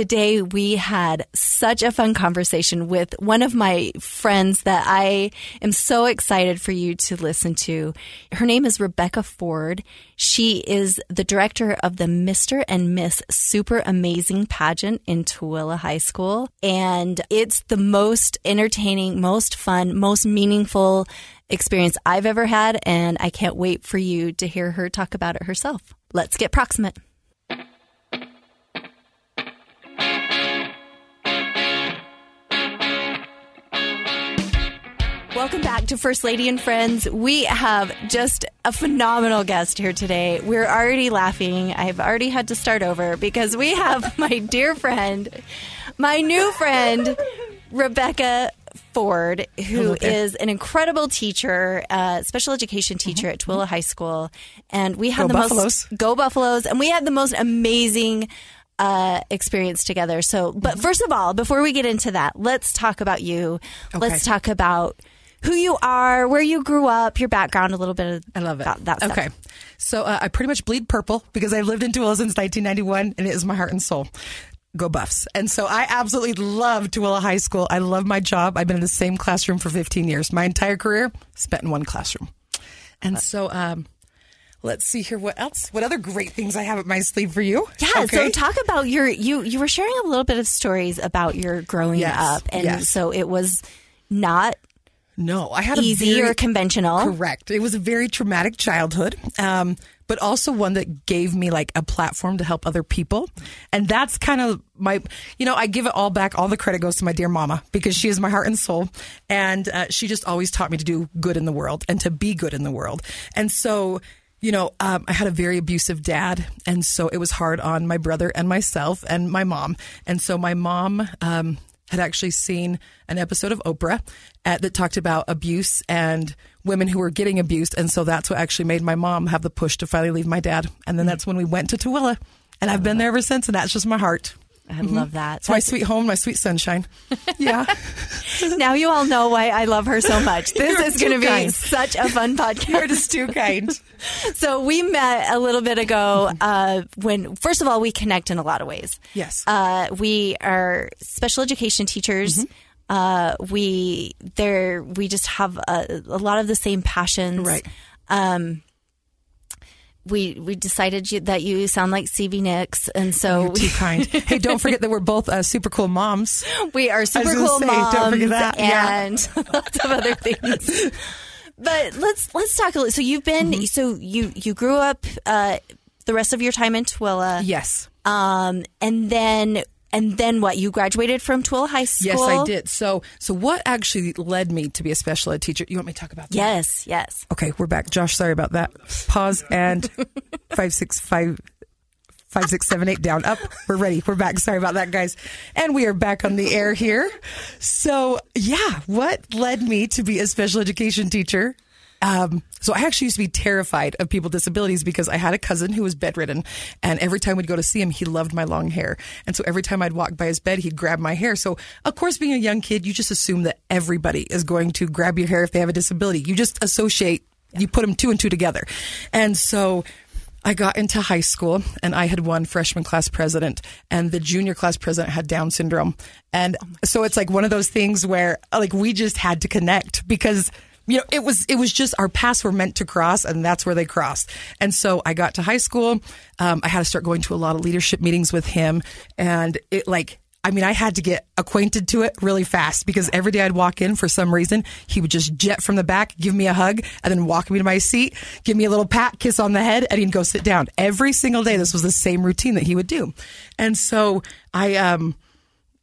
Today, we had such a fun conversation with one of my friends that I am so excited for you to listen to. Her name is Rebecca Ford. She is the director of the Mr. and Miss Super Amazing pageant in Tooele High School. And it's the most entertaining, most fun, most meaningful experience I've ever had. And I can't wait for you to hear her talk about it herself. Let's get proximate. Welcome back to First Lady and Friends. We have just a phenomenal guest here today. We're already laughing. I've already had to start over because we have my dear friend, my new friend, Rebecca Ford, who is an incredible teacher, uh, special education teacher at Tooele High School, and we had Go the Buffaloes. most go Buffaloes, and we had the most amazing uh, experience together. So, but Mm-hmm. first of all, before we get into that, let's talk about you. Let's talk about who you are, where you grew up, your background, a little bit of I love it. That, that stuff. okay. So uh, I pretty much bleed purple because I've lived in Tooele since 1991 and it is my heart and soul. Go Buffs. And so I absolutely love Tooele High School. I love my job. I've been in the same classroom for 15 years. My entire career spent in one classroom. And so um, let's see here. What else? What other great things I have up my sleeve for you? Yeah, so talk about your you you were sharing a little bit of stories about your growing Yes, up and yes. so it was not no, I had easy a very, or conventional. Correct. It was a very traumatic childhood, um, but also one that gave me like a platform to help other people. And that's kind of my, you know, I give it all back. All the credit goes to my dear mama because she is my heart and soul. And uh, she just always taught me to do good in the world and to be good in the world. And so, you know, um, I had a very abusive dad, and so it was hard on my brother and myself and my mom. And so my mom um, had actually seen an episode of Oprah at, that talked about abuse and women who were getting abused, and so that's what actually made my mom have the push to finally leave my dad. And then mm. that's when we went to Tooele, and I've been there ever since, and that's just my heart. I love that. It's my sweet home, my sweet sunshine. Yeah. now you all know why I love her so much. This You're is going to be such a fun podcast. You're just too kind. so we met a little bit ago uh, when, first of all, we connect in a lot of ways. Yes. Uh, we are special education teachers. Mm-hmm. Uh, we there we just have a, a lot of the same passions. Right. Um, we we decided you, that you sound like Stevie Nicks, and so You're too kind. Hey, don't forget that we're both uh, super cool moms. we are super cool say, moms don't forget that. Yeah. and lots of other things. But let's let's talk a little. So you've been Mm-hmm. so you you grew up uh, the rest of your time in Tooele, Yes. um, and then and then what? You graduated from Tooele High School. Yes, I did. So, so what actually led me to be a special ed teacher? You want me to talk about that? Yes, yes. Okay, we're back. Josh, sorry about that. Pause and five six five five six seven eight down up. We're ready. We're back. Sorry about that, guys. And we are back on the air here. So yeah, what led me to be a special education teacher? Um, so I actually used to be terrified of people with disabilities because I had a cousin who was bedridden, and every time we'd go to see him, he loved my long hair, and so every time I'd walk by his bed, he'd grab my hair. So of course, being a young kid, you just assume that everybody is going to grab your hair if they have a disability. You just associate, you put them two and two together, and so. I got into high school and I had won freshman class president and the junior class president had Down syndrome. And oh so it's like one of those things where like we just had to connect because you know, it was it was just our paths were meant to cross, and that's where they crossed. And so I got to high school. Um, I had to start going to a lot of leadership meetings with him, and it like. I mean, I had to get acquainted to it really fast because every day I'd walk in for some reason, he would just jet from the back, give me a hug, and then walk me to my seat, give me a little pat, kiss on the head, and he'd go sit down. Every single day, this was the same routine that he would do. And so I, um,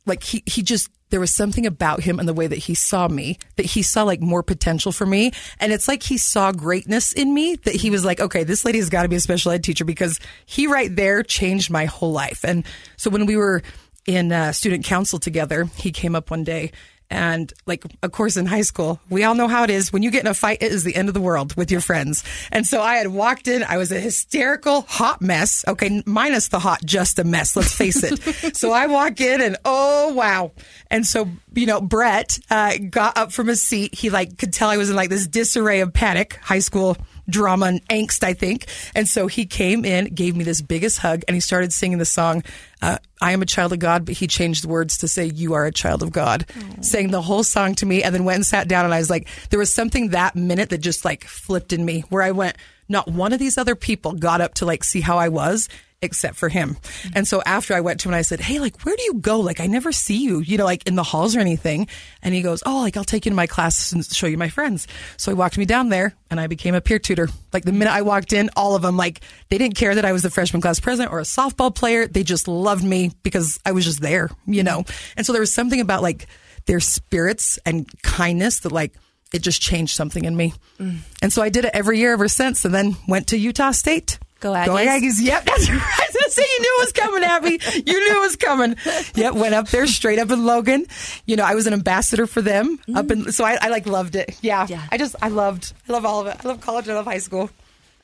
like he he just there was something about him and the way that he saw me that he saw like more potential for me. And it's like he saw greatness in me that he was like okay this lady has got to be a special ed teacher because he right there changed my whole life. And so when we were in uh, student council together he came up one day and like of course in high school we all know how it is. When you get in a fight it is the end of the world with your friends. And so i had walked in. I was a hysterical hot mess. Okay minus the hot just a mess. Let's face it. So i walk in and oh wow. And so you know brett uh, got up from his seat. He like could tell i was in like this disarray of panic high school drama and angst, I think. And so he came in, gave me this biggest hug, and he started singing the song, uh, I am a child of God, but he changed the words to say, You are a child of God, sang the whole song to me, and then went and sat down. And I was like, There was something that minute that just like flipped in me where I went, Not one of these other people got up to like see how I was except for him. And so after I went to him and I said, Hey, like, where do you go? Like, I never see you, you know, like in the halls or anything. And he goes, Oh, like, I'll take you to my class and show you my friends. So he walked me down there and I became a peer tutor. Like, the minute I walked in, all of them, like, they didn't care that I was the freshman class president or a softball player. They just loved me because I was just there, you know? And so there was something about like their spirits and kindness that, like, it just changed something in me. Mm. And so I did it every year ever since and then went to Utah State. Go Aggies. Go Aggies. Yep, that's right. So you knew it was coming, Abby. You knew it was coming. Yep, went up there straight up in Logan. You know, I was an ambassador for them up in, so I, I like loved it. Yeah. Yeah. I just, I loved, I love all of it. I love college. I love high school.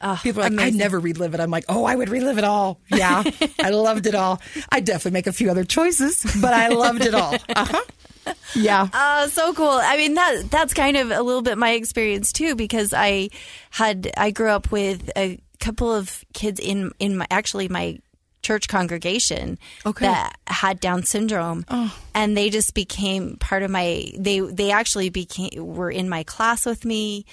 Oh, People are like, amazing. I never relive it. I'm like, oh, I would relive it all. Yeah, I loved it all. I definitely make a few other choices, but I loved it all. Uh huh. Yeah. Uh, so cool. I mean that that's kind of a little bit my experience too because I had I grew up with a couple of kids in in my actually my church congregation Okay. that had Down syndrome, oh. and they just became part of my. They they actually became were in my class with me.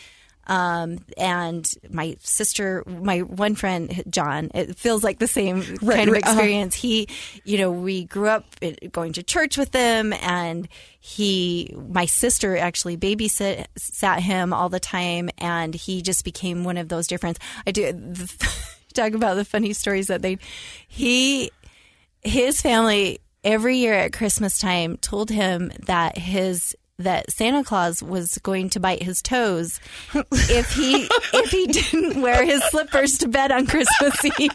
Um, and my sister, my one friend, John, it feels like the same Right, kind of uh-huh. experience. He, you know, we grew up going to church with them, and he, my sister actually babysat sat him all the time, and he just became one of those friends. I do talk about the funny stories that they, he, his family every year at Christmas time told him that his that Santa Claus was going to bite his toes if he if he didn't wear his slippers to bed on Christmas Eve.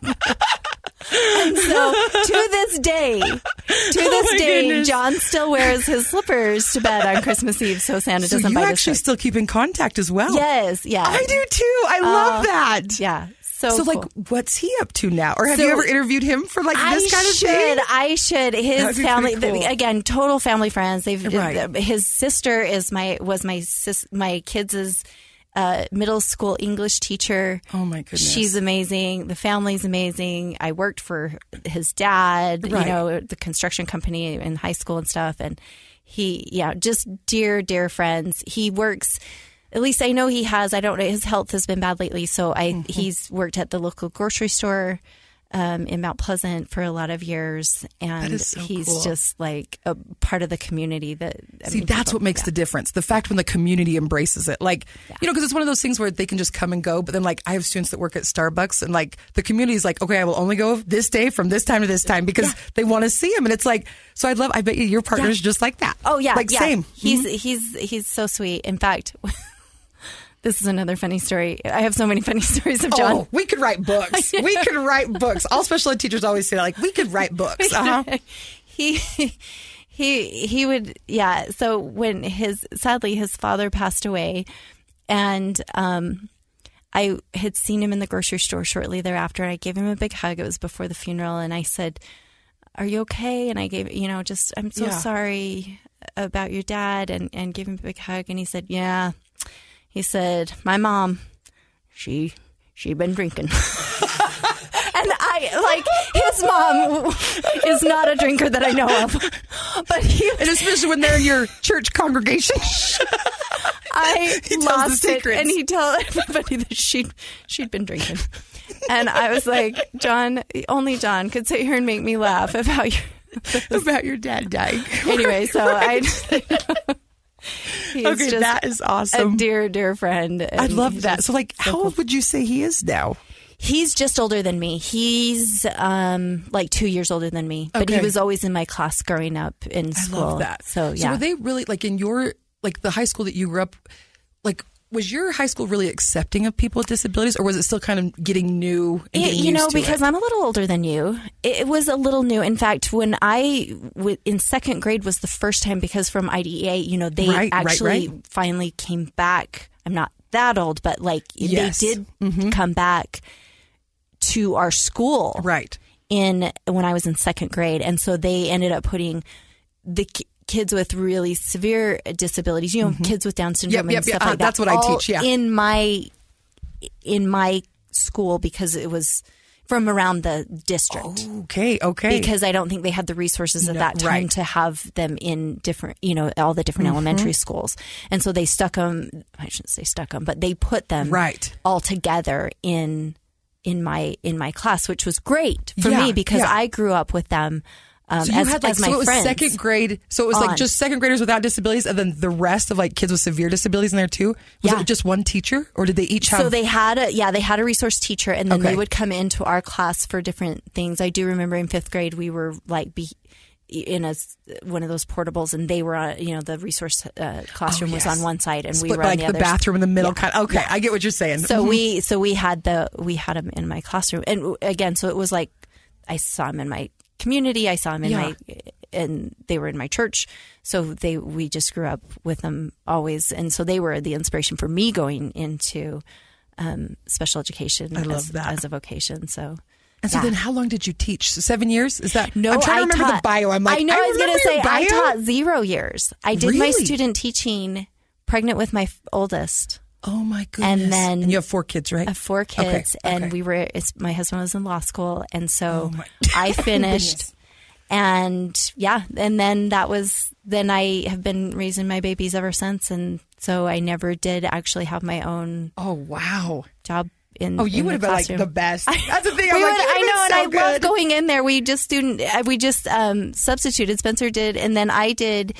and so to this day, to oh this my day, goodness. John still wears his slippers to bed on Christmas Eve, so Santa So doesn't you bite his actually toes. still keep in contact as well. Yes, yeah, I do too. I love uh, that. yeah. So, So, cool. like, what's he up to now? Or have So- you ever interviewed him for like this I kind of should. thing? I should. His family cool. again, total family friends. They've Right. his sister is my was my sis, my kids' uh, middle school English teacher. Oh, my goodness. she's amazing. The family's amazing. I worked for his dad, Right. you know, the construction company in high school and stuff, and he, yeah, just dear, dear friends. He works. At least I know he has. I don't know. His health has been bad lately, so I Mm-hmm. he's worked at the local grocery store um, in Mount Pleasant for a lot of years, and so he's cool. just like a part of the community. That I See, mean, that's what makes the difference. The fact when the community embraces it. Like, you know, because it's one of those things where they can just come and go. But then, like, I have students that work at Starbucks, and like, the community is like, okay, I will only go this day from this time to this time because they want to see him. And it's like, so I'd love, I bet you your partner's just like that. Oh yeah, Like, yeah. same. Mm-hmm. He's he's he's so sweet. In fact, this is another funny story. I have so many funny stories of John. Oh, we could write books. we could write books. All special ed teachers always say that, like, we could write books. Uh-huh. he he he would yeah so when his sadly his father passed away and um i had seen him in the grocery store shortly thereafter and i gave him a big hug it was before the funeral and i said are you okay and i gave you know just i'm so Yeah. sorry about your dad and and gave him a big hug and he said yeah he said my mom she she been drinking and I like his mom is not a drinker that I know of, but he, And especially when they're in your church congregation. I He lost it, and he told everybody that she she'd been drinking, and I was like, John, only John could sit here and make me laugh about your. about your dad dying. Anyway, so I. He's Okay, that is a awesome. dear, dear friend. I love that. So, like, so how cool. old would you say he is now? He's just older than me. He's um, like two years older than me, but he was always in my class growing up in I school. love that. So So yeah, were they really like in your like the high school that you grew up like was your high school really accepting of people with disabilities or was it still kind of getting new It- getting you know, because it? I'm a little older than you, it, it was a little new. In fact, when I w- in second grade was the first time because from IDEA, you know, they Right, right, actually right. finally came back. I'm not that old, but like Yes. they did mm-hmm. come back to our school right. in when I was in second grade, and so they ended up putting the kids with really severe disabilities, you know, kids with Down syndrome Mm-hmm. yep, and yep. stuff Uh, like that. that's what I teach, yeah. in my in my school because it was from around the district. Okay, okay. Because I don't think they had the resources at No, that time right. to have them in different, you know, all the different Mm-hmm. elementary schools. And so they stuck them, I shouldn't say stuck them, but they put them Right. all together in in my in my class, which was great for Yeah, me because yeah. I grew up with them um, So you as, had like so it was friends. second grade. So it was like just second graders without disabilities, and then the rest of like kids with severe disabilities in there too. Was Yeah. it just one teacher, or did they each have? So they had a yeah, they had a resource teacher, and then Okay. they would come into our class for different things. I do remember in fifth grade we were like be in a one of those portables, and they were on you know the resource uh, classroom was Oh, yes. on one side, and split we were by, on like the the, other. bathroom in the middle. Yeah. Kind. Okay, I get what you're saying. So we so we had the we had them in my classroom, and again, so it was like I saw them in my community, I saw them in Yeah. my and they were in my church, so they we just grew up with them always, and so they were the inspiration for me going into um, special education I love as, that. as a vocation. So. and so yeah. then, how long did you teach? Seven years? Is that? No, I'm trying to remember taught, the bio. I'm like, I know. I, was going to say I taught zero years. I did my student teaching pregnant with my f- oldest. Oh my goodness! And then- and you have four kids, right? I have four Okay, kids, and okay. we were. It's, my husband was in law school, and so Oh I finished. and yeah, and then that was. Then I have been raising my babies ever since, and so I never did actually have my own Oh wow! job in. Oh, you would have been like the best. That's the thing. We I'm like, would- I know, and I so love going in there. We just student, we just um, substituted. Spencer did, and then I did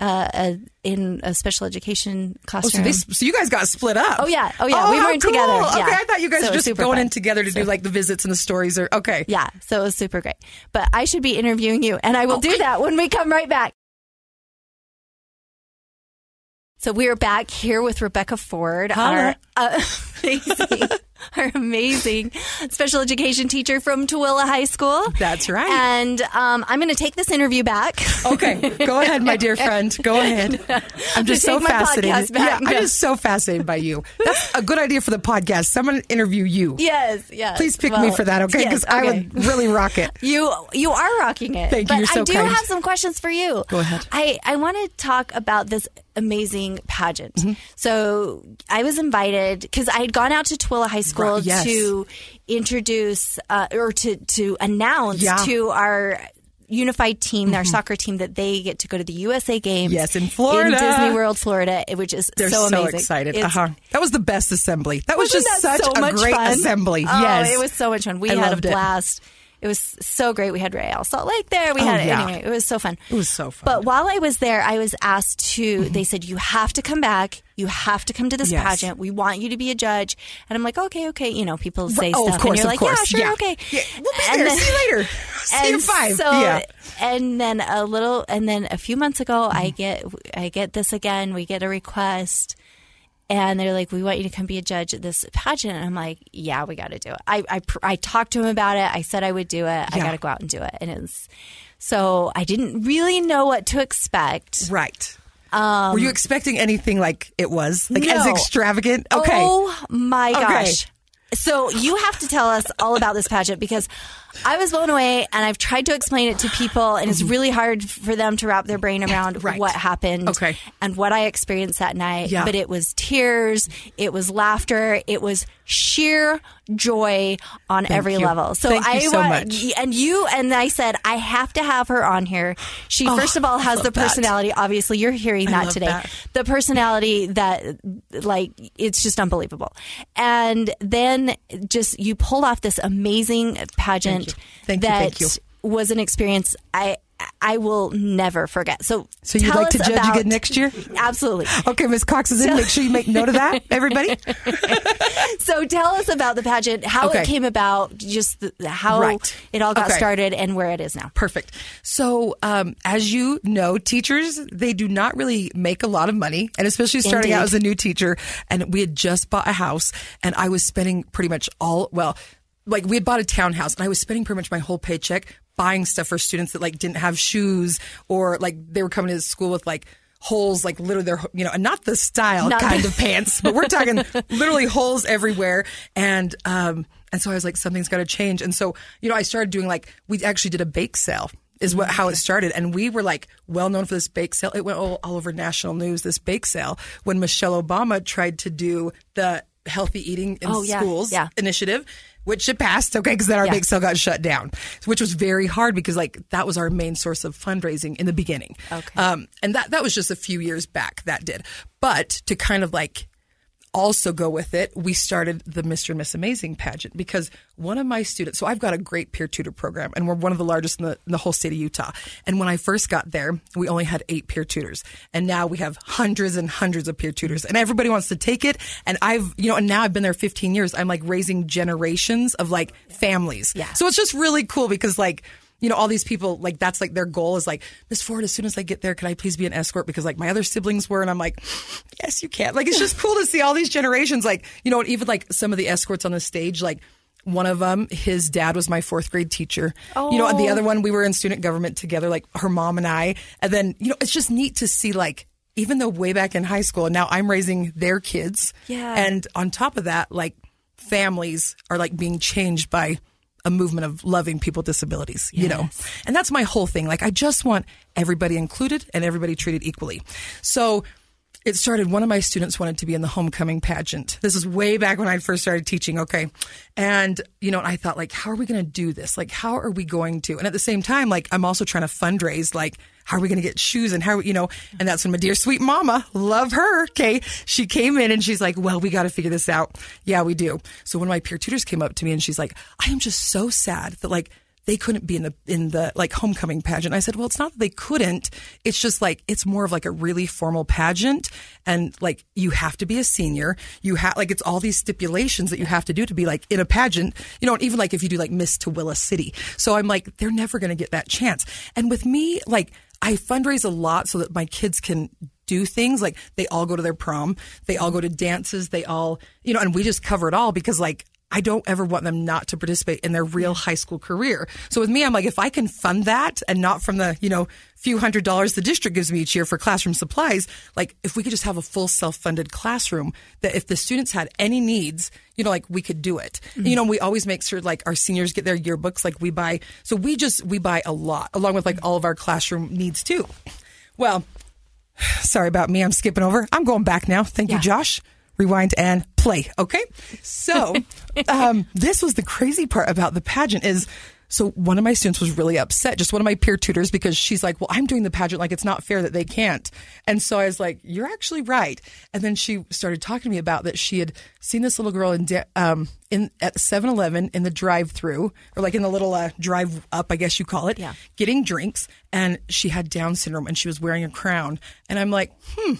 uh, in a special education Oh, so, classroom. they, so you guys got split up. Oh, yeah. Oh, yeah. We how weren't cool. together. Okay, Yeah. I thought you guys So were just going in together to do like the visits and the stories. Or okay, yeah, so it was super great. But I should be interviewing you, and I will Oh, do that when we come right back. So we are back here with Rebecca Ford, Holla. our uh, amazing, our amazing special education teacher from Tooele High School. That's right. And um, I'm going to take this interview back. Okay, go ahead, my dear friend. Go ahead. I'm just so fascinated. Yeah, I'm just so fascinated by you. That's a good idea for the podcast. Someone interview you. yes, yes. Please pick me for that, okay? yes, Because I would really rock it. You you are rocking it. Thank you. But You're so I do kind. have some questions for you. Go ahead. I, I want to talk about this amazing pageant. Mm-hmm. So I was invited because I had gone out to Tooele High School Right, yes. to introduce uh, or to to announce Yeah. to our unified team, our soccer team, that they get to go to the USA Games. Mm-hmm. Yes, in Florida. in Disney World, Florida, which is They're so so, amazing. excited. Uh-huh. That was the best assembly. That was just that such so a much great fun? assembly. Oh, yes. it was so much fun. We I had a blast. it. It. was so great. We had Real Salt Lake there. We Oh, had yeah. anyway. It was so fun. It was so fun. But while I was there, I was asked to. They said you have to come back. You have to come to this Yes. pageant. We want you to be a judge. And I'm like, okay, okay. You know, people say oh, stuff, of course, and you're like, course. yeah, sure, Yeah. okay. Yeah, we'll be And there. then- See you later. See you five. So, yeah. and then a little, and then a few months ago, I mm-hmm. get, I get this again. We get a request, and they're like, "We want you to come be a judge at this pageant." And I'm like, "Yeah, we got to do it." I, I, I talked to him about it. I said I would do it. I got to go out and do it. And it's so I didn't really know what to expect. Right. Were you expecting anything like it was? Like as Um, extravagant? Okay. Oh my Okay. gosh. So you have to tell us all about this pageant because I was blown away and I've tried to explain it to people and it's really hard for them to wrap their brain around Mm-hmm. Right. what happened Okay. and what I experienced that night. Yeah. But it was tears, it was laughter, it was sheer joy on every you. level. So Thank you I so wa- much. and you and I said I have to have her on here. She first of all has the that. personality. Obviously, you're hearing I that today. that. The personality that like it's just unbelievable. And then just you pulled off this amazing pageant Thank you. that Thank you. was an experience I I will never forget. So So you'd like to judge about- again next year? Absolutely. Okay, Miss Cox is in. Make sure you make note of that, everybody. So tell us about the pageant, how Okay. it came about, just the, how Right. it all got Okay. started, and where it is now. Perfect. So, um, as you know, teachers, they do not really make a lot of money. And especially starting out as a new teacher. And we had just bought a house and I was spending pretty much all, well, like we had bought a townhouse and I was spending pretty much my whole paycheck buying stuff for students that like didn't have shoes or like they were coming to school with like holes like literally their you know and not the style Not kind the- of pants but we're talking literally holes everywhere. And um and so i was like something's got to change. And so you know i started doing like we actually did a bake sale is what how it started. And we were like well known for this bake sale. It went all, all over national news this bake sale when michelle obama tried to do the healthy eating in Oh, yeah, schools yeah. initiative, which it passed. Okay, because then our Yeah. bake sale got shut down, which was very hard because like that was our main source of fundraising in the beginning. Okay. um, and that that was just a few years back that did, but to kind of like also go with it, we started the Mr. and Miss Amazing pageant because one of my students, so I've got a great peer tutor program and we're one of the largest in the, in the whole state of Utah. And when I first got there, we only had eight peer tutors and now we have hundreds and hundreds of peer tutors and everybody wants to take it. And I've, you know, and now I've been there 15 years. I'm like raising generations of like families. Yeah. So it's just really cool because like, you know, all these people, like, that's like their goal is like, Miss Ford, as soon as I get there, can I please be an escort? Because like my other siblings were, and I'm like, yes, you can. Like, it's just cool to see all these generations. Like, you know, even like some of the escorts on the stage, like, one of them, his dad was my fourth grade teacher. Oh. You know, and the Oh. other one, we were in student government together, like her mom and I. And then, you know, it's just neat to see like, even though way back in high school, and now I'm raising their kids. Yeah. And on top of that, like families are like being changed by a movement of loving people with disabilities, you know? And that's my whole thing. Like, I just want everybody included and everybody treated equally. So it started, one of my students wanted to be in the homecoming pageant. This is way back when I first started teaching, okay? And, you know, I thought, like, how are we going to do this? Like, how are we going to? And at the same time, like, I'm also trying to fundraise, like, how are we going to get shoes and how, you know, and that's when my dear sweet mama, love her, okay? She came in and she's like, well, we got to figure this out. Yeah, we do. So one of my peer tutors came up to me and she's like, I am just so sad that, like, they couldn't be in the in the like homecoming pageant. I said, "Well, it's not that they couldn't. It's just like it's more of like a really formal pageant and like you have to be a senior. You have like it's all these stipulations that you have to do to be like in a pageant. You know, even like if you do like Miss Tooele City. So I'm like they're never going to get that chance. And with me like I fundraise a lot so that my kids can do things like they all go to their prom, they all go to dances, they all, you know, and we just cover it all because like I don't ever want them not to participate in their real high school career. So with me, I'm like, if I can fund that and not from the, you know, few hundred dollars the district gives me each year for classroom supplies, like if we could just have a full self-funded classroom that if the students had any needs, you know, like we could do it. Mm-hmm. You know, we always make sure like our seniors get their yearbooks, like we buy, so we just, we buy a lot along with like all of our classroom needs too. Well, sorry about me. I'm skipping over. I'm going back now. Thank you, Josh. Rewind and play. Okay. So, um, this was the crazy part about the pageant is so one of my students was really upset, just one of my peer tutors, because she's like, well, I'm doing the pageant. Like it's not fair that they can't. And so I was like, you're actually right. And then she started talking to me about that she had seen this little girl in, um, in at 7-Eleven in the drive through or like in the little, uh, drive up, I guess you call it, Yeah. getting drinks. And she had Down syndrome and she was wearing a crown. And I'm like, hmm.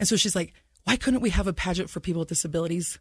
And so she's like, why couldn't we have a pageant for people with disabilities?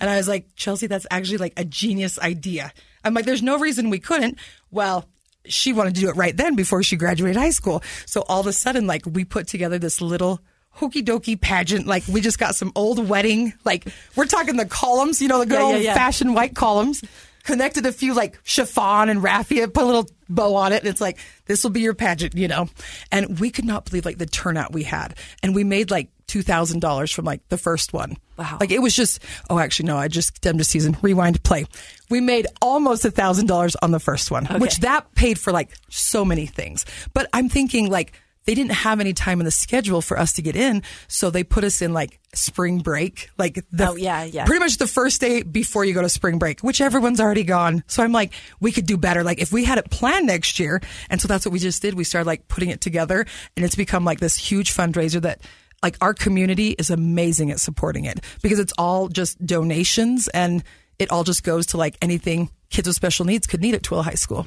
And I was like, Chelsea, that's actually like a genius idea. I'm like, there's no reason we couldn't. Well, she wanted to do it right then before she graduated high school. So all of a sudden, like, we put together this little hokey dokey pageant. Like, we just got some old wedding, like, we're talking the columns, you know, the good Yeah, yeah, old yeah. fashioned white columns. Connected a few like chiffon and raffia, put a little bow on it. And it's like, this will be your pageant, you know? And we could not believe like the turnout we had. And we made like $2,000 from like the first one. Wow. Like it was just, oh, actually, no, I just demmed a season. Rewind, play. We made almost a thousand dollars on the first one, which that paid for like so many things. But I'm thinking like they didn't have any time in the schedule for us to get in. So they put us in like spring break, like the, Oh, yeah, yeah. pretty much the first day before you go to spring break, which everyone's already gone. So I'm like, we could do better. Like if we had it planned next year. And so that's what we just did. We started like putting it together and it's become like this huge fundraiser that like our community is amazing at supporting it because it's all just donations and it all just goes to like anything kids with special needs could need at Tooele High School.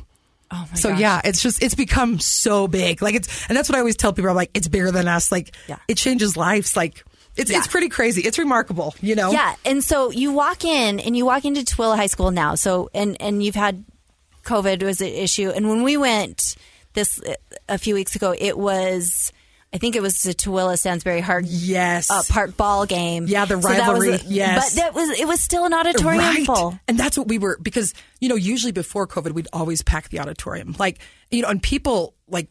Oh my so gosh. yeah, it's just it's become so big. Like it's and that's what I always tell people. I'm like, it's bigger than us. Like Yeah. it changes lives. Like it's Yeah. it's pretty crazy. It's remarkable. You know. Yeah, and so you walk in and you walk into Tooele High School now. So and and you've had COVID was an issue, and when we went this a few weeks ago, it was I think it was the Tooele Stansbury Hard Yes. uh, Park ball game. Yeah, the So that was rivalry. a- Yes. but that was it was still an auditorium Right. full. And that's what we were because you know usually before COVID we'd always pack the auditorium. Like you know, and people like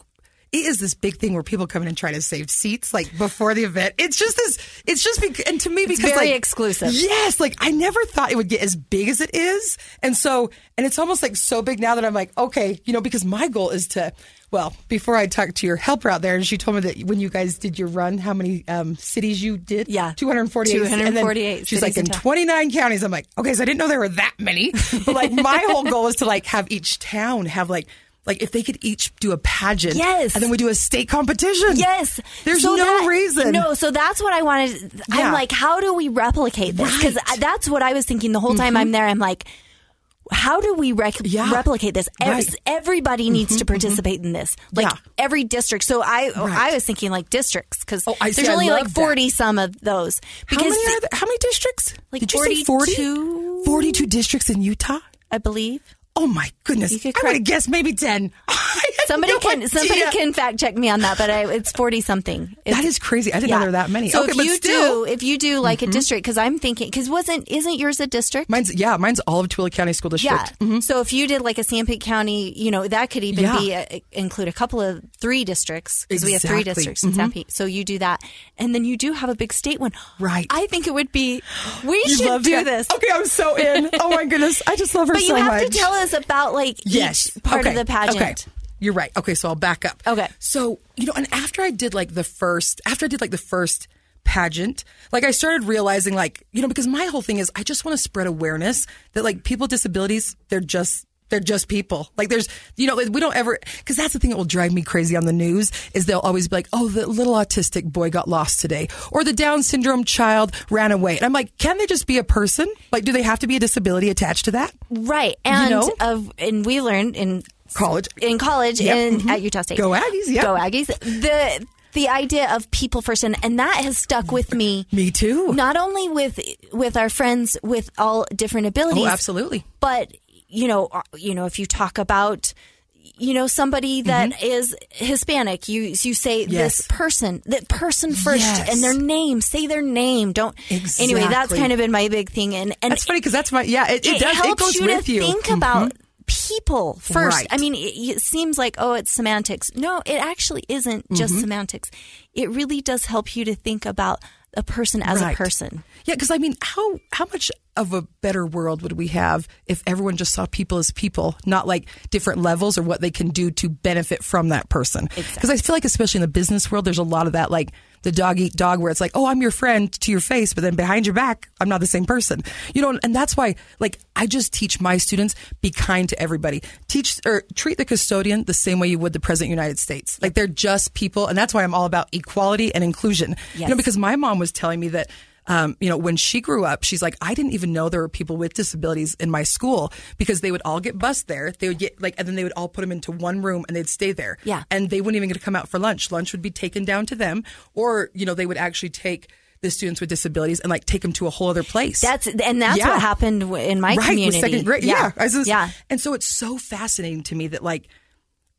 it is this big thing where people come in and try to save seats like before the event. It's just this. It's just because, and to me because very like, exclusive. Yes, like I never thought it would get as big as it is, and so and it's almost like so big now that I'm like, okay, you know, because my goal is to. Well, before I talked to your helper out there, and she told me that when you guys did your run, how many um, cities you did? Yeah. 248. And then 248 She's like, in in 29 counties. I'm like, okay, so I didn't know there were that many. But like, my whole goal is to like have each town have like, like if they could each do a pageant. Yes. And then we do a state competition. Yes. There's So no that- reason. No, so that's what I wanted. Yeah. I'm like, how do we replicate this? Because Right. Mm-hmm. that's what I was thinking the whole time I'm there. I'm like, how do we rec- Yeah. replicate this? Right. Mm-hmm. Everybody needs to participate in this. Like Yeah. every district. So I, Right. I was thinking like districts because Oh, I see. there's only like that. 40 some of those. How Because many are there? How many districts? Like Did you say 42? 40? 42 districts in Utah? I believe Oh my goodness. I would have guessed maybe 10. Somebody no can somebody can fact check me on that, but I, it's 40 something. That is crazy. I didn't know there were that many. So okay, if you still. do, if you do like a mm-hmm. district, because I'm thinking, because wasn't isn't yours a district? Mine's yeah, mine's all of Tooele County School District. Yeah. So if you did like a Sanpete County, you know, that could even Yeah. be a, include a couple of three districts because we have three Exactly. districts in mm-hmm. Sanpete. So you do that, and then you do have a big state one. Right. I think it would be. We You should do that? this. Okay, I'm so in. Oh my goodness, I just love her But so you have much. to tell us about like yes each part okay. of the pageant. Okay. You're right. Okay, so I'll back up. Okay. So, you know, and after I did like the first after I did like the first pageant, like I started realizing like, you know, because my whole thing is I just want to spread awareness that like people with disabilities, they're just they're just people. Like there's, you know, we don't ever, cause that's the thing that will drive me crazy on the news is they'll always be like, oh, the little autistic boy got lost today or the Down syndrome child ran away. And I'm like, can they just be a person? Like, do they have to be a disability attached to that? Right. And know? of and we learned in College. in college Yep. and Mhm. at Utah State. Go Aggies, yep. Go Aggies. The the idea of people first and, that has stuck with me. Me too. Not only with with our friends with all different abilities. Oh, absolutely. But you know, uh, you know, if you talk about you know somebody that is Hispanic, you you say Mm-hmm. Yes. this person, that person first, Yes. and their name. Say their name. Don't. Anyway, that's kind of been my big thing, and and That's funny because that's my yeah. It, it, it, does. helps It goes you with to you. think Mhm. about people first. Right. I mean, it, it seems like oh, it's semantics. No, it actually isn't just Mm-hmm. semantics. It really does help you to think about a person as Right. a person. Yeah, because I mean, how how much of a better world would we have if everyone just saw people as people, not like different levels or what they can do to benefit from that person? Because I feel like, especially in the business world, there's a lot of that, like the dog eat dog, where it's like, oh, I'm your friend to your face, but then behind your back, I'm not the same person. You know, and that's why, like, I just teach my students be kind to everybody. Teach or treat the custodian the same way you would the president of the United States. Like they're just people, and that's why I'm all about equality and inclusion. You know, because my mom was telling me that um, you know, when she grew up, she's like, I didn't even know there were people with disabilities in my school because they would all get bused there. They would get like, and then they would all put them into one room and they'd stay there. Yeah. And they wouldn't even get to come out for lunch. Lunch would be taken down to them, or you know, they would actually take the students with disabilities and like take them to a whole other place. That's and that's Yeah. what happened in my right, community. With second grade. Yeah. I just- yeah. And so it's so fascinating to me that like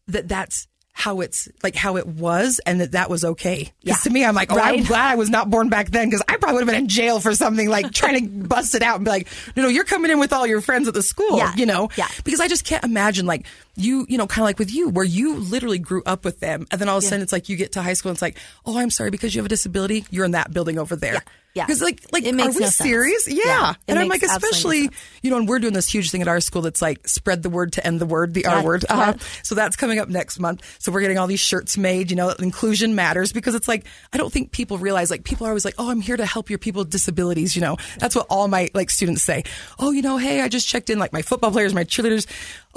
that that's how it's like how it was and that that was okay. Yeah. to me, I'm like, oh, I'm glad I was not born back then because I probably would have been in jail for something like trying to bust it out and be like, no, no, you're coming in with all your friends at the school, Yeah. you know? Yeah. Because I just can't imagine like you, you know, kind of like with you where you literally grew up with them and then all of a sudden it's like you get to high school and it's like, oh, I'm sorry because you have a disability, you're in that building over there. Yeah. Yeah. Because like, like, It makes are we no sense. serious? Yeah. Yeah. And I'm like, especially, you know, and we're doing this huge thing at our school that's like spread the word to end the word, the Yeah. R word. Uh-huh. Yeah. So that's coming up next month. So we're getting all these shirts made, you know, inclusion matters because it's like, I don't think people realize like people are always like, oh, I'm here to help your people with disabilities, you know. That's what all my like students say. Oh, you know, hey, I just checked in like my football players, my cheerleaders.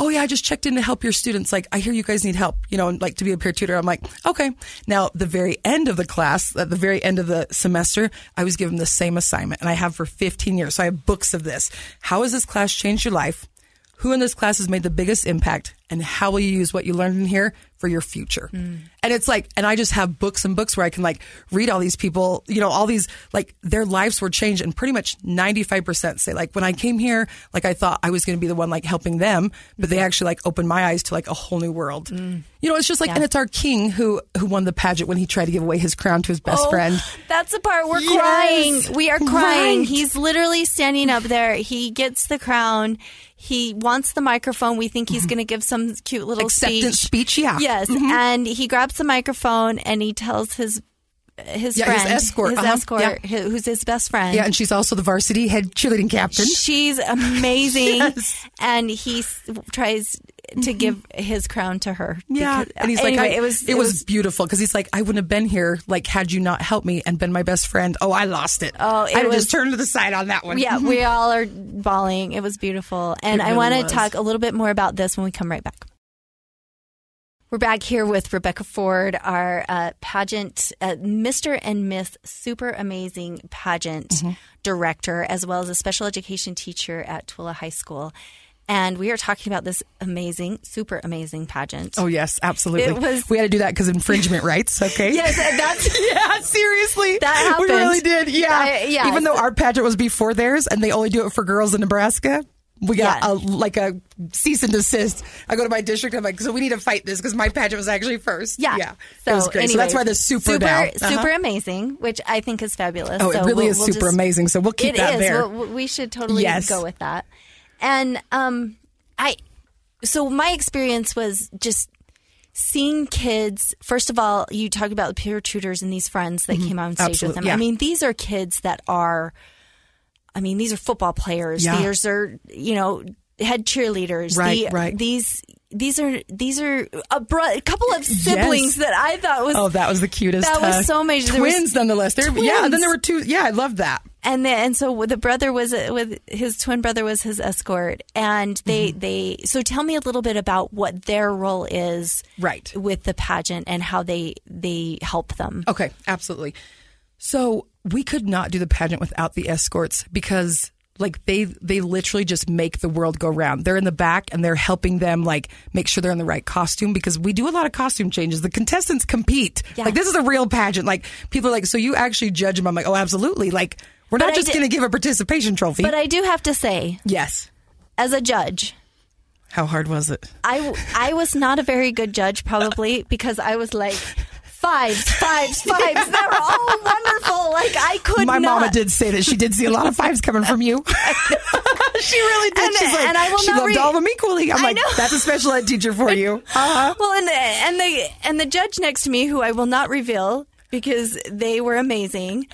Oh yeah, I just checked in to help your students. Like, I hear you guys need help, you know, like to be a peer tutor. I'm like, okay. Now, the very end of the class, at the very end of the semester, I was given the same assignment and I have for 15 years. So I have books of this. How has this class changed your life? Who in this class has made the biggest impact and how will you use what you learned in here for your future? Mm. And it's like, and I just have books and books where I can like read all these people, you know, all these, like their lives were changed and pretty much 95% say like when I came here, like I thought I was going to be the one like helping them, but they mm-hmm. actually like opened my eyes to like a whole new world. Mm. You know, it's just like, Yeah. and it's our king who, who won the pageant when he tried to give away his crown to his best Oh, friend. That's the part we're Yes. crying. We are crying. Right. He's literally standing up there. He gets the crown. He wants the microphone. We think he's mm-hmm. going to give some cute little Acceptance speech. speech, yeah. Yes, mm-hmm. and he grabs the microphone and he tells his his Yeah, his friend, escort, his uh-huh, escort, yeah. who- who's his best friend. Yeah, and she's also the varsity head cheerleading captain. She's amazing, Yes. and he s- tries to give his crown to her. Yeah, because- and he's anyway, like, I- it was it was beautiful because he's like, I wouldn't have been here like had you not helped me and been my best friend. Oh, I lost it. Oh, it I was- just turned to the side on that one. yeah, we all are bawling. It was beautiful. And It I really want to talk a little bit more about this when we come right back. We're back here with Rebecca Ford, our uh, pageant, uh, Mr. and Miss Super Amazing pageant Mm-hmm. director, as well as a special education teacher at Tooele High School. And we are talking about this amazing, super amazing pageant. Oh yes, absolutely. Was- we had to do that because infringement rights. Okay. Yes, that's yeah, seriously. That happened. We really did. Yeah. I- yeah. Even though our pageant was before theirs and they only do it for girls in Nebraska, we got Yeah. a, like a cease and desist. I go to my district. I'm like, so we need to fight this because my pageant was actually first. Yeah. Yeah. So, it was great. so that's why the super, super. Uh-huh. super amazing, which I think is fabulous. Oh, So it really we'll- is we'll super just- amazing. So we'll keep It that is. there. We'll- we should totally Yes. go with that. And um, I, so my experience was just seeing kids. First of all, you talk about the peer tutors and these friends that came on stage with them. Mm-hmm. yeah. I mean, these are kids that are. I mean, these are football players. Yeah. These are you know head cheerleaders. Right, The- right. These these are these are a, bro- a couple of siblings that I thought was Oh, that was the cutest. That was uh, so amazing. There was Twins, nonetheless. They're, Yeah, and then there were two. Yeah, I love that. and then and so the brother was with his twin brother was his escort and they Mm-hmm. they so tell me a little bit about what their role is Right. with the pageant and how they they help them Okay, absolutely. So we could not do the pageant without the escorts because like they they literally just make the world go round. They're in the back and they're helping them like make sure they're in the right costume because we do a lot of costume changes. The contestants compete. Yeah. Like this is a real pageant. Like people are like, so you actually judge them? I'm like, oh, absolutely. Like we're But not I just going to give a participation trophy. but I do have to say yes. as a judge How hard was it? I I was not a very good judge probably because I was like fives fives fives they were all wonderful like I could My not mama did say that she did see a lot of fives coming from you. she really did. And- She's like, and I will she loved re- all of them equally. I'm I like, know. that's a special ed teacher for you. Uh-huh. Well, and the, and the and the judge next to me, who I will not reveal because they were amazing,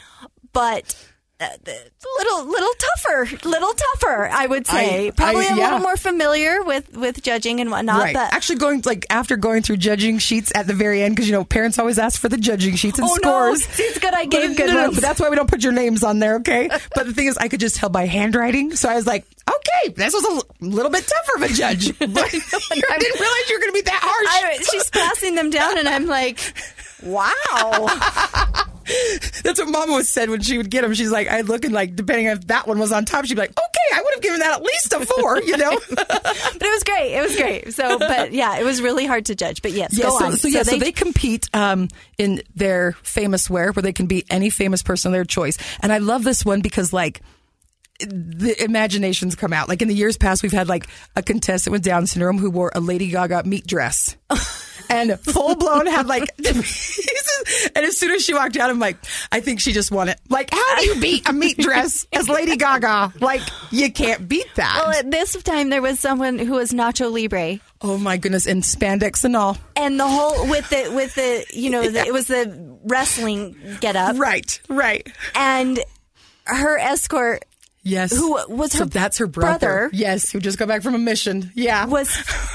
but uh, the- little little tougher, little tougher, I would say. I- Probably I- a yeah. little more familiar with with judging and whatnot. Right. But Actually, going like after going through judging sheets at the very end, because you know parents always ask for the judging sheets and oh no, scores. See, it's good. I But, gave good no, no, no, but that's why we don't put your names on there, okay? But the thing is, I could just tell by handwriting, so I was like, okay, this was a l- little bit tougher of a judge. But I didn't realize you were going to be that harsh. I, she's passing them down, and I'm like, wow. That's what Mama was said when she would get them. She's like, I look and like, depending if that one was on top, she'd be like, okay, I would have given that at least a four, you know? but it was great. It was great. So, but yeah, it was really hard to judge. But yes, Yeah, go so, on. so yeah, so they, compete um, in their famous wear, where they can be any famous person of their choice. And I love this one because like the imaginations come out. Like in the years past, we've had like a contestant with Down syndrome who wore a Lady Gaga meat dress. And full blown had like pieces. And as soon as she walked out, I'm like, I think she just won it. Like, how do you beat a meat dress as Lady Gaga? Like, you can't beat that. well, at this time there was someone who was Nacho Libre. oh my goodness. And spandex and all. and the whole with the with the you know the, it was the wrestling get up Right, right. and her escort Yes. Who was so her that's her brother. brother. Yes, who just got back from a mission. Yeah. was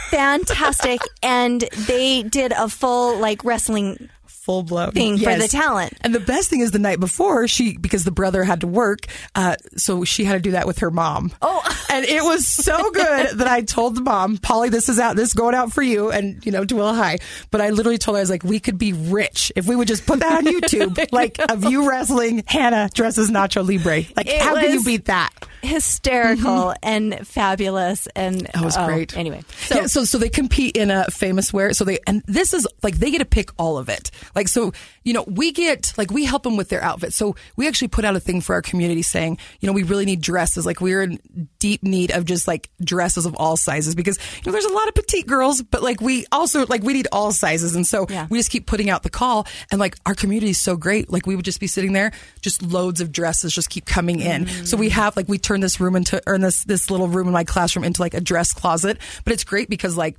fantastic and they did a full like wrestling Full blown thing for the talent. And the best thing is the night before she because the brother had to work, uh, so she had to do that with her mom. Oh. and it was so good that I told the mom, Polly, this is out, this is going out for you, and you know, Tooele High. But I literally told her I was like, we could be rich if we would just put that on YouTube, like of you wrestling Hannah dresses Nacho Libre. Like, It how can you beat that? hysterical and fabulous and Mm-hmm. That was oh, great. anyway So, yeah, so so they compete in a famous wear. So they and this is like they get to pick all of it. Like, so, you know, we get, like, we help them with their outfits. So we actually put out a thing for our community saying, you know, we really need dresses. Like, we're in deep need of just like dresses of all sizes because, you know, there's a lot of petite girls, but like, we also, like, we need all sizes. And so Yeah. we just keep putting out the call. And like, our community is so great. Like, we would just be sitting there, just loads of dresses just keep coming in. Mm. So we have, like, we turn this room into, or this, this little room in my classroom into like a dress closet. But it's great because, like,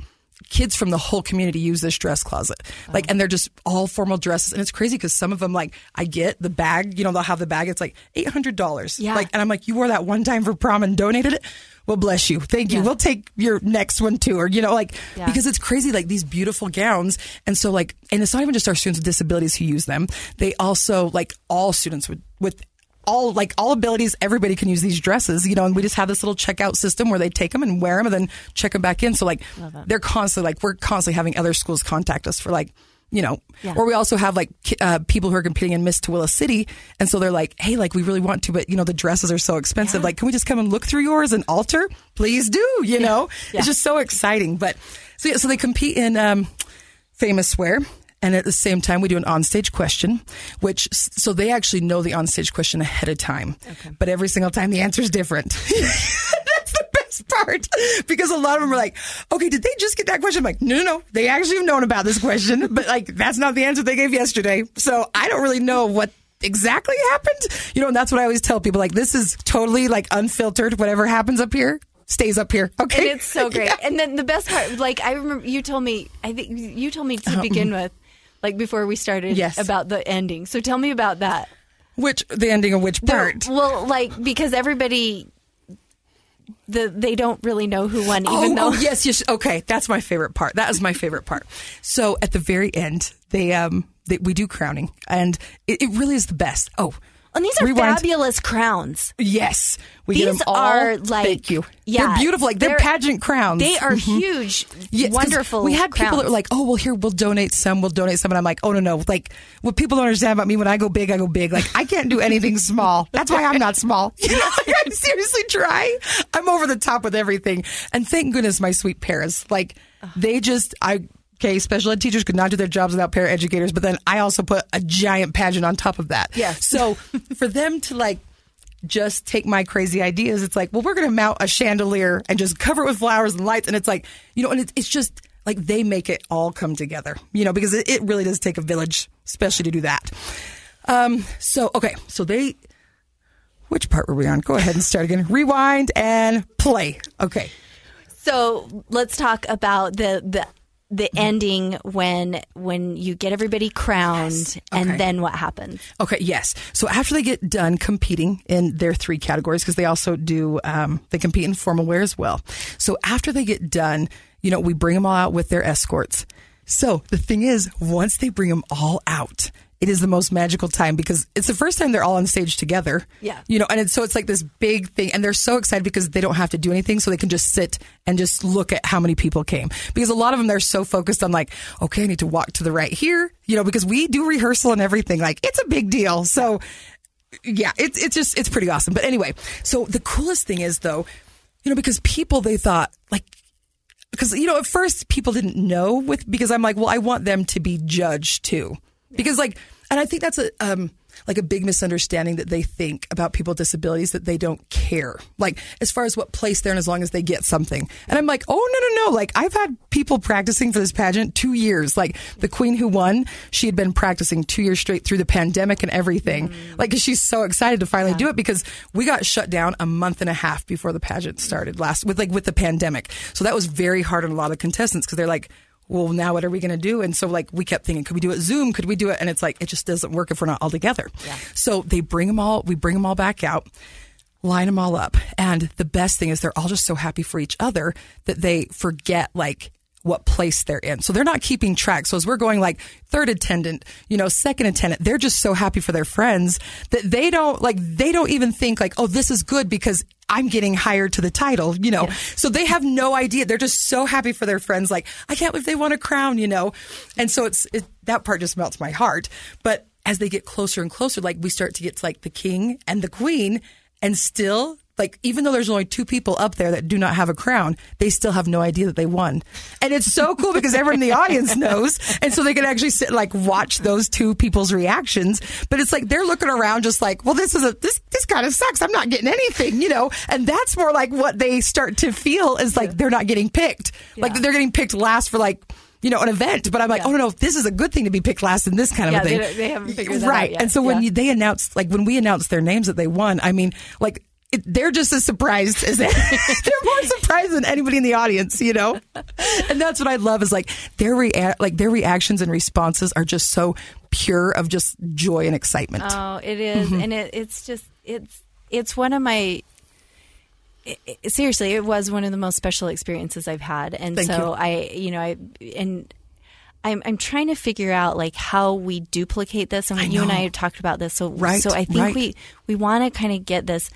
kids from the whole community use this dress closet. Like, and they're just all formal dresses. And it's crazy because some of them, like, I get the bag, you know, they'll have the bag. It's like $800. Yeah. Like, and I'm like, you wore that one time for prom and donated it? Well, bless you. Thank you. Yeah. We'll take your next one too. Or, you know, like, Yeah. because it's crazy, like these beautiful gowns. And so, like, and it's not even just our students with disabilities who use them. They also, like, all students with, with, all like all abilities, everybody can use these dresses, you know, and we just have this little checkout system where they take them and wear them and then check them back in. So like they're constantly like we're constantly having other schools contact us for like you know, Yeah. or we also have like uh, people who are competing in Miss Tooele City, and so they're like, "Hey, like we really want to, but you know the dresses are so expensive. Yeah. Like, can we just come and look through yours and alter? Please do. You know, Yeah. it's just so exciting. But so yeah, so they compete in um, famous wear. And at the same time, we do an onstage question, which so they actually know the onstage question ahead of time. But every single time, the answer is different. That's the best part because a lot of them are like, okay, did they just get that question? I'm like, no, no, no. They actually have known about this question, but like, that's not the answer they gave yesterday. So I don't really know what exactly happened. You know, and that's what I always tell people like, this is totally like unfiltered. Whatever happens up here stays up here. Okay. And it's so great. And then the best part, like I remember you told me, I think you told me to uh-huh, begin mm-hmm. with, like before we started, Yes. about the ending. So tell me about that. Which, the ending of which The- part? well, like because everybody, the they don't really know who won, even oh, though oh, yes, yes. Okay, that's my favorite part. That is my favorite part. So at the very end, they um they, we do crowning, and it, it really is the best. Oh, And these are rewind. fabulous crowns. Yes, we These are like thank you. Yeah, they're beautiful. Like they're, pageant crowns. They are Mhm. huge, Yes, wonderful. We had people that were like, "Oh, well, here we'll donate some. We'll donate some." And I'm like, "Oh no, no! Like what people don't understand about me when I go big, I go big. Like I can't do anything small. That's why I'm not small. You know, like, I seriously try. I'm over the top with everything. And thank goodness my sweet parents, like they just I." Okay, special ed teachers could not do their jobs without paraeducators, but then I also put a giant pageant on top of that. Yes. So for them to like just take my crazy ideas. It's like, well, we're going to mount a chandelier and just cover it with flowers and lights. And it's like, you know, and it's, it's just like they make it all come together, you know, because it, it really does take a village, especially to do that. Um, so, okay. So they, which part were we on? Go ahead and start again. Rewind and play. Okay. So let's talk about the the the ending when when you get everybody crowned, and Okay. then what happens? Okay, yes. So after they get done competing in their three categories, because they also do, um, they compete in formal wear as well. So after they get done, you know, we bring them all out with their escorts. So the thing is, once they bring them all out, it is the most magical time because it's the first time they're all on stage together. Yeah. You know, and it's, so it's like this big thing, and they're so excited because they don't have to do anything, so they can just sit and just look at how many people came. Because a lot of them they're so focused on like, okay, I need to walk to the right here, you know, because we do rehearsal and everything. Like it's a big deal. So yeah, it's it's just it's pretty awesome. But anyway, so the coolest thing is though, you know, because people they thought like because you know at first people didn't know with because I'm like, well, I want them to be judged too, because like, and I think that's a um like a big misunderstanding that they think about people with disabilities that they don't care like as far as what place they're in as long as they get something. And i'm like oh no no no. Like i've had people practicing for this pageant two years. Like the queen who won she had been practicing two years straight through the pandemic and everything. Like 'cause she's so excited to finally do it because we got shut down a month and a half before the pageant started last with like with the pandemic. So that was very hard on a lot of contestants because they're like well, now what are we going to do? And so, like, we kept thinking, could we do it Zoom? Could we do it? And it's like, it just doesn't work if we're not all together. So they bring them all, we bring them all back out, line them all up. And the best thing is they're all just so happy for each other that they forget, like, what place they're in. So they're not keeping track. So as we're going like third attendant, you know, second attendant, they're just so happy for their friends that they don't like, they don't even think like, oh, this is good because I'm getting hired to the title, you know. So they have no idea. They're just so happy for their friends. Like, I can't believe they won a crown, you know. And so it's it, that part just melts my heart. But as they get closer and closer, like we start to get to like the king and the queen, and still like even though there's only two people up there that do not have a crown, they still have no idea that they won. And it's so cool because everyone in the audience knows. And so they can actually sit like watch those two people's reactions. But it's like they're looking around just like, well, this is a this this kind of sucks. I'm not getting anything, you know? And that's more like what they start to feel is like they're not getting picked. Like they're getting picked last for like you know, an event, but I'm like, Yeah. oh no, this is a good thing to be picked last in this kind of Yeah, a thing. they they haven't figured that right. out yet. And so when Yeah. you, they announced, like when we announced their names that they won, I mean, like it, they're just as surprised as they're more surprised than anybody in the audience, you know. And that's what I love is like their rea- like their reactions and responses are just so pure of just joy and excitement. Oh, it is. Mm-hmm. and it, it's just it's it's one of my. It, seriously, it was one of the most special experiences I've had, and Thank so you. I, you know, I and. I'm I'm trying to figure out like how we duplicate this, and you and I have talked about this. So Right, so I think right. we we want to kind of get this,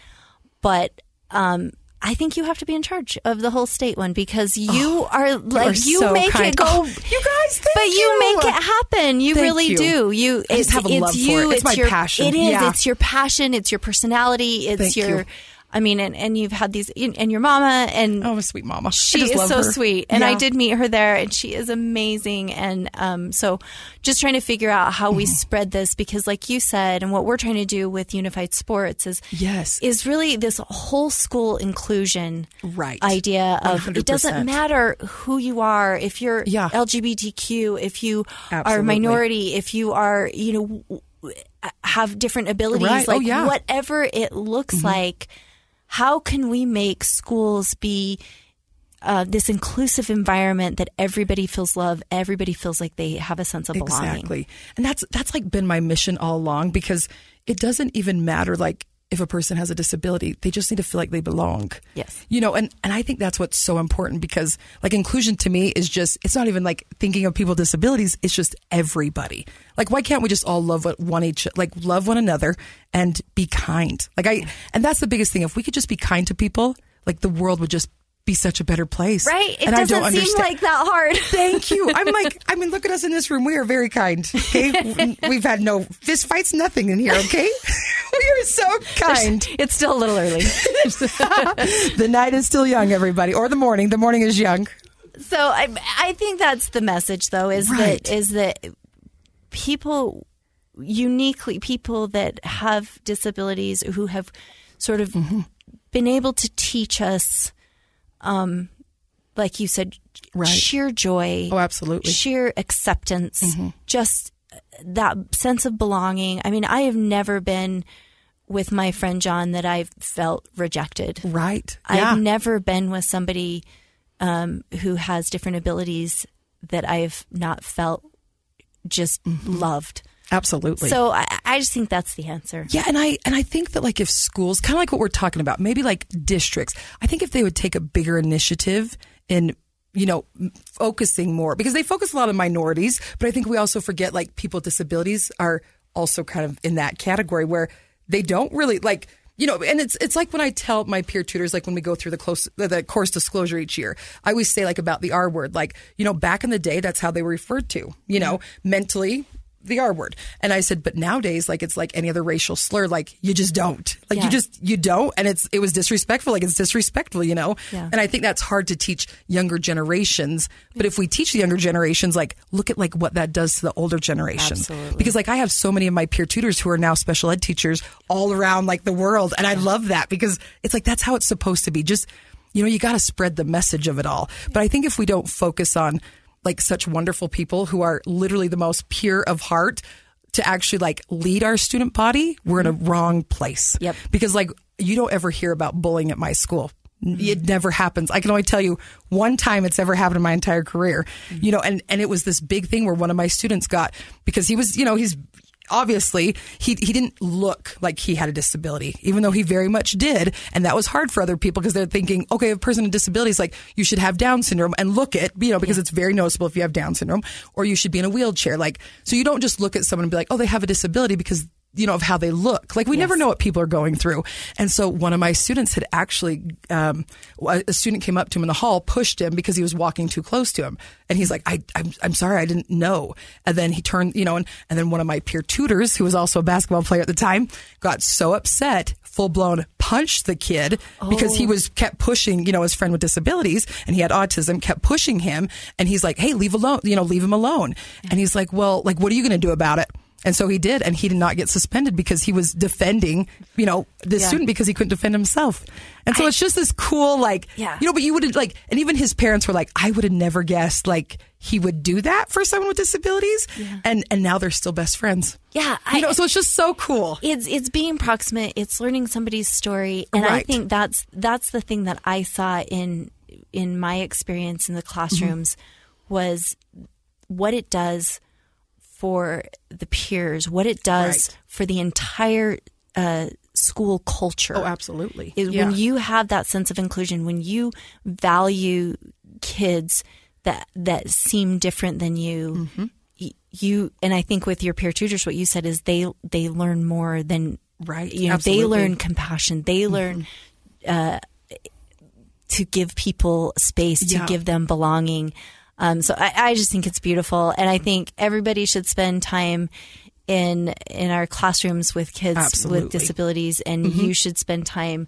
but um, I think you have to be in charge of the whole state one because you are like are you so make kind. it go. Oh, you guys, but you, you. make it happen. You Thank really you. do. You I just it's, have a it's love for you. it. It's my your passion. It is. Yeah. It's your passion. It's your personality. It's Thank your. I mean, and, and you've had these, and your mama, and Oh, sweet mama. She is so her. sweet. And I did meet her there, and she is amazing. And um, so, just trying to figure out how we Mm-hmm. spread this because, like you said, and what we're trying to do with Unified Sports is Yes. is really this whole school inclusion Right. idea of it 100%. doesn't matter who you are if you're Yeah. LGBTQ if you are Absolutely. minority if you are you know have different abilities Right. Oh, like yeah. whatever it looks Mm-hmm. like how can we make schools be uh, this inclusive environment that everybody feels love everybody feels like they have a sense of belonging Exactly. And that's that's like been my mission all along because it doesn't even matter like if a person has a disability, they just need to feel like they belong. Yes. You know, and and I think that's what's so important because like inclusion to me is just it's not even like thinking of people with disabilities, it's just everybody. Like why can't we just all love what one each like love one another and be kind? Like I and that's the biggest thing. If we could just be kind to people, like the world would just be such a better place. right it and I doesn't don't seem understand. like that hard Thank you. I'm like, I mean, look at us in this room. We are very kind. Okay. We've had no fist fights, nothing in here. Okay. we are so kind. it's still a little early the night is still young, everybody, or the morning. The morning is young. So I I think that's the message though is Right. that is that people uniquely people that have disabilities who have sort of Mm-hmm. been able to teach us um like you said Right. sheer joy Oh, absolutely. Mm-hmm. sheer acceptance just that sense of belonging i mean i have never been with my friend john that i've felt rejected Right. Yeah. I've never been with somebody um, who has different abilities that I've not felt just Mm-hmm. loved. Absolutely. So I, I just think that's the answer. Yeah, and I and I think that like if schools, kind of like what we're talking about, maybe like districts, I think if they would take a bigger initiative in you know focusing more because they focus a lot on minorities, but I think we also forget like people with disabilities are also kind of in that category where they don't really like you know, and it's it's like when I tell my peer tutors, like when we go through the close the, the course disclosure each year, I always say like about the R word, like you know, back in the day, that's how they were referred to, you know, mm-hmm. mentally the R word. And I said, but nowadays, like it's like any other racial slur, like you just don't. Like Yeah. you just you don't and it's it was disrespectful, like it's disrespectful, you know? Yeah. And I think that's hard to teach younger generations. But if we teach the younger generations, like look at like what that does to the older generations. Absolutely. Because like I have so many of my peer tutors who are now special ed teachers all around like the world. And I love that because it's like that's how it's supposed to be. Just you know, you gotta spread the message of it all. But I think if we don't focus on like such wonderful people who are literally the most pure of heart to actually like lead our student body, we're in a mm-hmm. wrong place. Yep. Because like you don't ever hear about bullying at my school. Mm-hmm. It never happens. I can only tell you one time it's ever happened in my entire career. Mm-hmm. You know, and and it was this big thing where one of my students got because he was, you know, he's obviously he he didn't look like he had a disability, even though he very much did, and that was hard for other people because they're thinking, okay, a person with disability is like you should have Down syndrome and look it, you know, because it's very noticeable if you have Down syndrome, or you should be in a wheelchair. Like, so you don't just look at someone and be like, oh, they have a disability because you know, of how they look. Like we Yes. never know what people are going through. And so one of my students had actually, um, a student came up to him in the hall, pushed him because he was walking too close to him. And he's like, I, I'm, I'm sorry, I didn't know. And then he turned, you know, and, and then one of my peer tutors, who was also a basketball player at the time, got so upset, full blown punched the kid because he was kept pushing, you know, his friend with disabilities and he had autism, kept pushing him. And he's like, Hey, leave alone, you know, leave him alone. And he's like, well, like, what are you going to do about it? And so he did, and he did not get suspended because he was defending, you know, the Yeah. student because he couldn't defend himself. And so it's just this cool, like, Yeah. you know, but you would have like, and even his parents were like, I would have never guessed like he would do that for someone with disabilities, and and now they're still best friends. Yeah, you know, so it's just so cool. it's it's being proximate it's learning somebody's story and i think that's that's the thing that i saw in in my experience in the mm-hmm. classrooms was what it does for the peers what it does Right. for the entire uh, school culture Oh, absolutely. is Yeah. when you have that sense of inclusion when you value kids that that seem different than you Mm-hmm. y- you and i think with your peer tutors what you said is they they learn more than Right. you know Absolutely. Mm-hmm. they learn compassion they learn uh, to give people space to Yeah. give them belonging um, so I, I just think it's beautiful and i think everybody should spend time in in our classrooms with kids Absolutely. Mm-hmm. with disabilities and you should spend time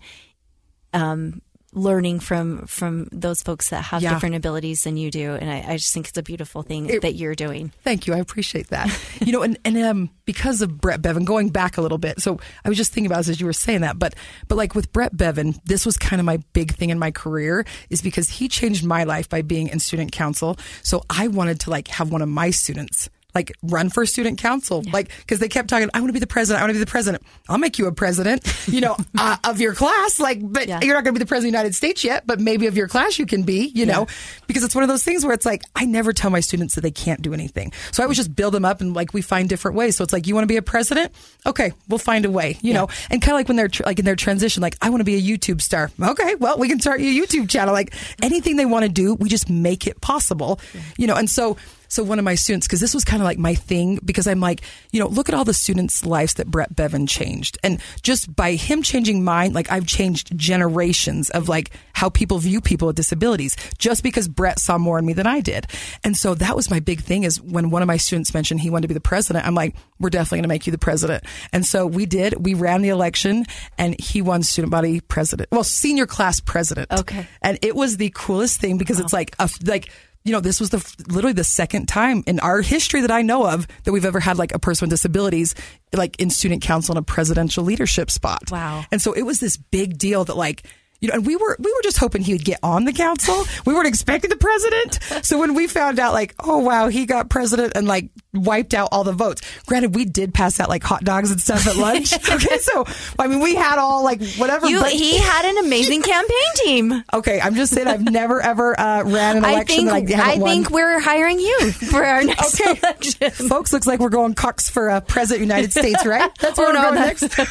um, learning from from those folks that have Yeah. different abilities than you do and I, I just think it's a beautiful thing It- that you're doing Thank you. I appreciate that. you know, and, and um, because of Brett Bevan, going back a little bit. So I was just thinking about this as you were saying that, but but like with Brett Bevan, this was kind of my big thing in my career is because he changed my life by being in student council. So I wanted to like have one of my students like run for student council, like because they kept talking. I want to be the president. I want to be the president. I'll make you a president, you know, uh, of your class. Like, but Yeah. you're not going to be the president of the United States yet. But maybe of your class you can be, you know, because it's one of those things where it's like I never tell my students that they can't do anything. So I would just build them up and like we find different ways. So it's like you want to be a president, okay, we'll find a way, you know, and kind of like when they're tr- like in their transition, like I want to be a YouTube star. Okay, well we can start you a YouTube channel. Like anything they want to do, we just make it possible, you know. And so so one of my students, because this was kind of like my thing, because I'm like, you know, look at all the students' lives that Brett Bevan changed. And just by him changing mine, like I've changed generations of like how people view people with disabilities just because Brett saw more in me than I did. And so that was my big thing is when one of my students mentioned he wanted to be the president, I'm like, we're definitely going to make you the president. And so we did. We ran the election and he won student body president. Well, senior class president. Okay. And it was the coolest thing because it's like a, like you know this was the literally the second time in our history that I know of that we've ever had like a person with disabilities like in student council in a presidential leadership spot. Wow. And so it was this big deal that like you know, and we were we were just hoping he would get on the council. We weren't expecting the president. So when we found out, like, oh wow, he got president and like wiped out all the votes. Granted, we did pass out like hot dogs and stuff at lunch. okay, so I mean, we had all like whatever. you but- he had an amazing campaign team Okay, I'm just saying I've never ever uh, ran an I election think that I I think we're hiring you for our next Okay. election. Folks, looks like we're going Cox for uh, president United States, right? That's where Oh, we're no, going next. oh,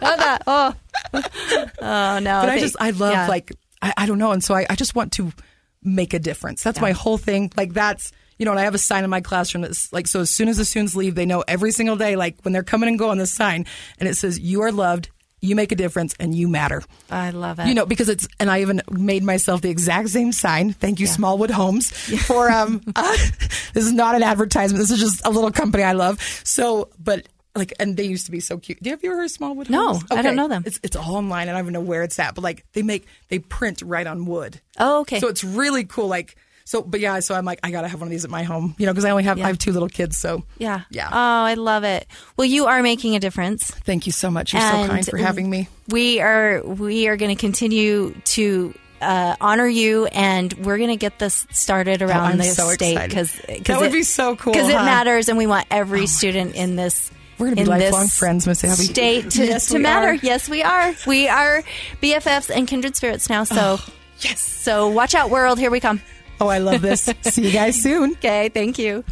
that, oh. Oh no! But I just, I love yeah. like, I, I don't know, and so I, I just want to make a difference. That's my whole thing. Like that's. You know, and I have a sign in my classroom that's like, so as soon as the students leave, they know every single day, like when they're coming and going, this sign, and it says, you are loved, you make a difference, and you matter. I love it. You know, because it's, and I even made myself the exact same sign. Thank you, Smallwood Homes, for, um, uh, this is not an advertisement. This is just a little company I love. So, but like, and they used to be so cute. Do you ever heard of Smallwood No, Homes? I don't know them. It's, it's all online. I don't even know where it's at, but like they make, they print right on wood. Oh, okay. So it's really cool. Like, so, but yeah, so I'm like, I gotta have one of these at my home, you know, because I only have, Yeah. I have two little kids. So yeah, Yeah. Oh, I love it. Well, you are making a difference. thank you so much. You're And so kind for having me. We are we are going to continue to uh, honor you, and we're going to get this started around Oh, the so state because That would be so cool, because it huh? Oh matters, and we want every student in this. We're gonna be lifelong friends, Miss Abby. State to, Yes, to matter. are. Yes, we are. We are BFFs and kindred spirits now. So oh, Yes. so watch out, world. Here we come. Oh, I love this. See you guys soon. Okay, thank you.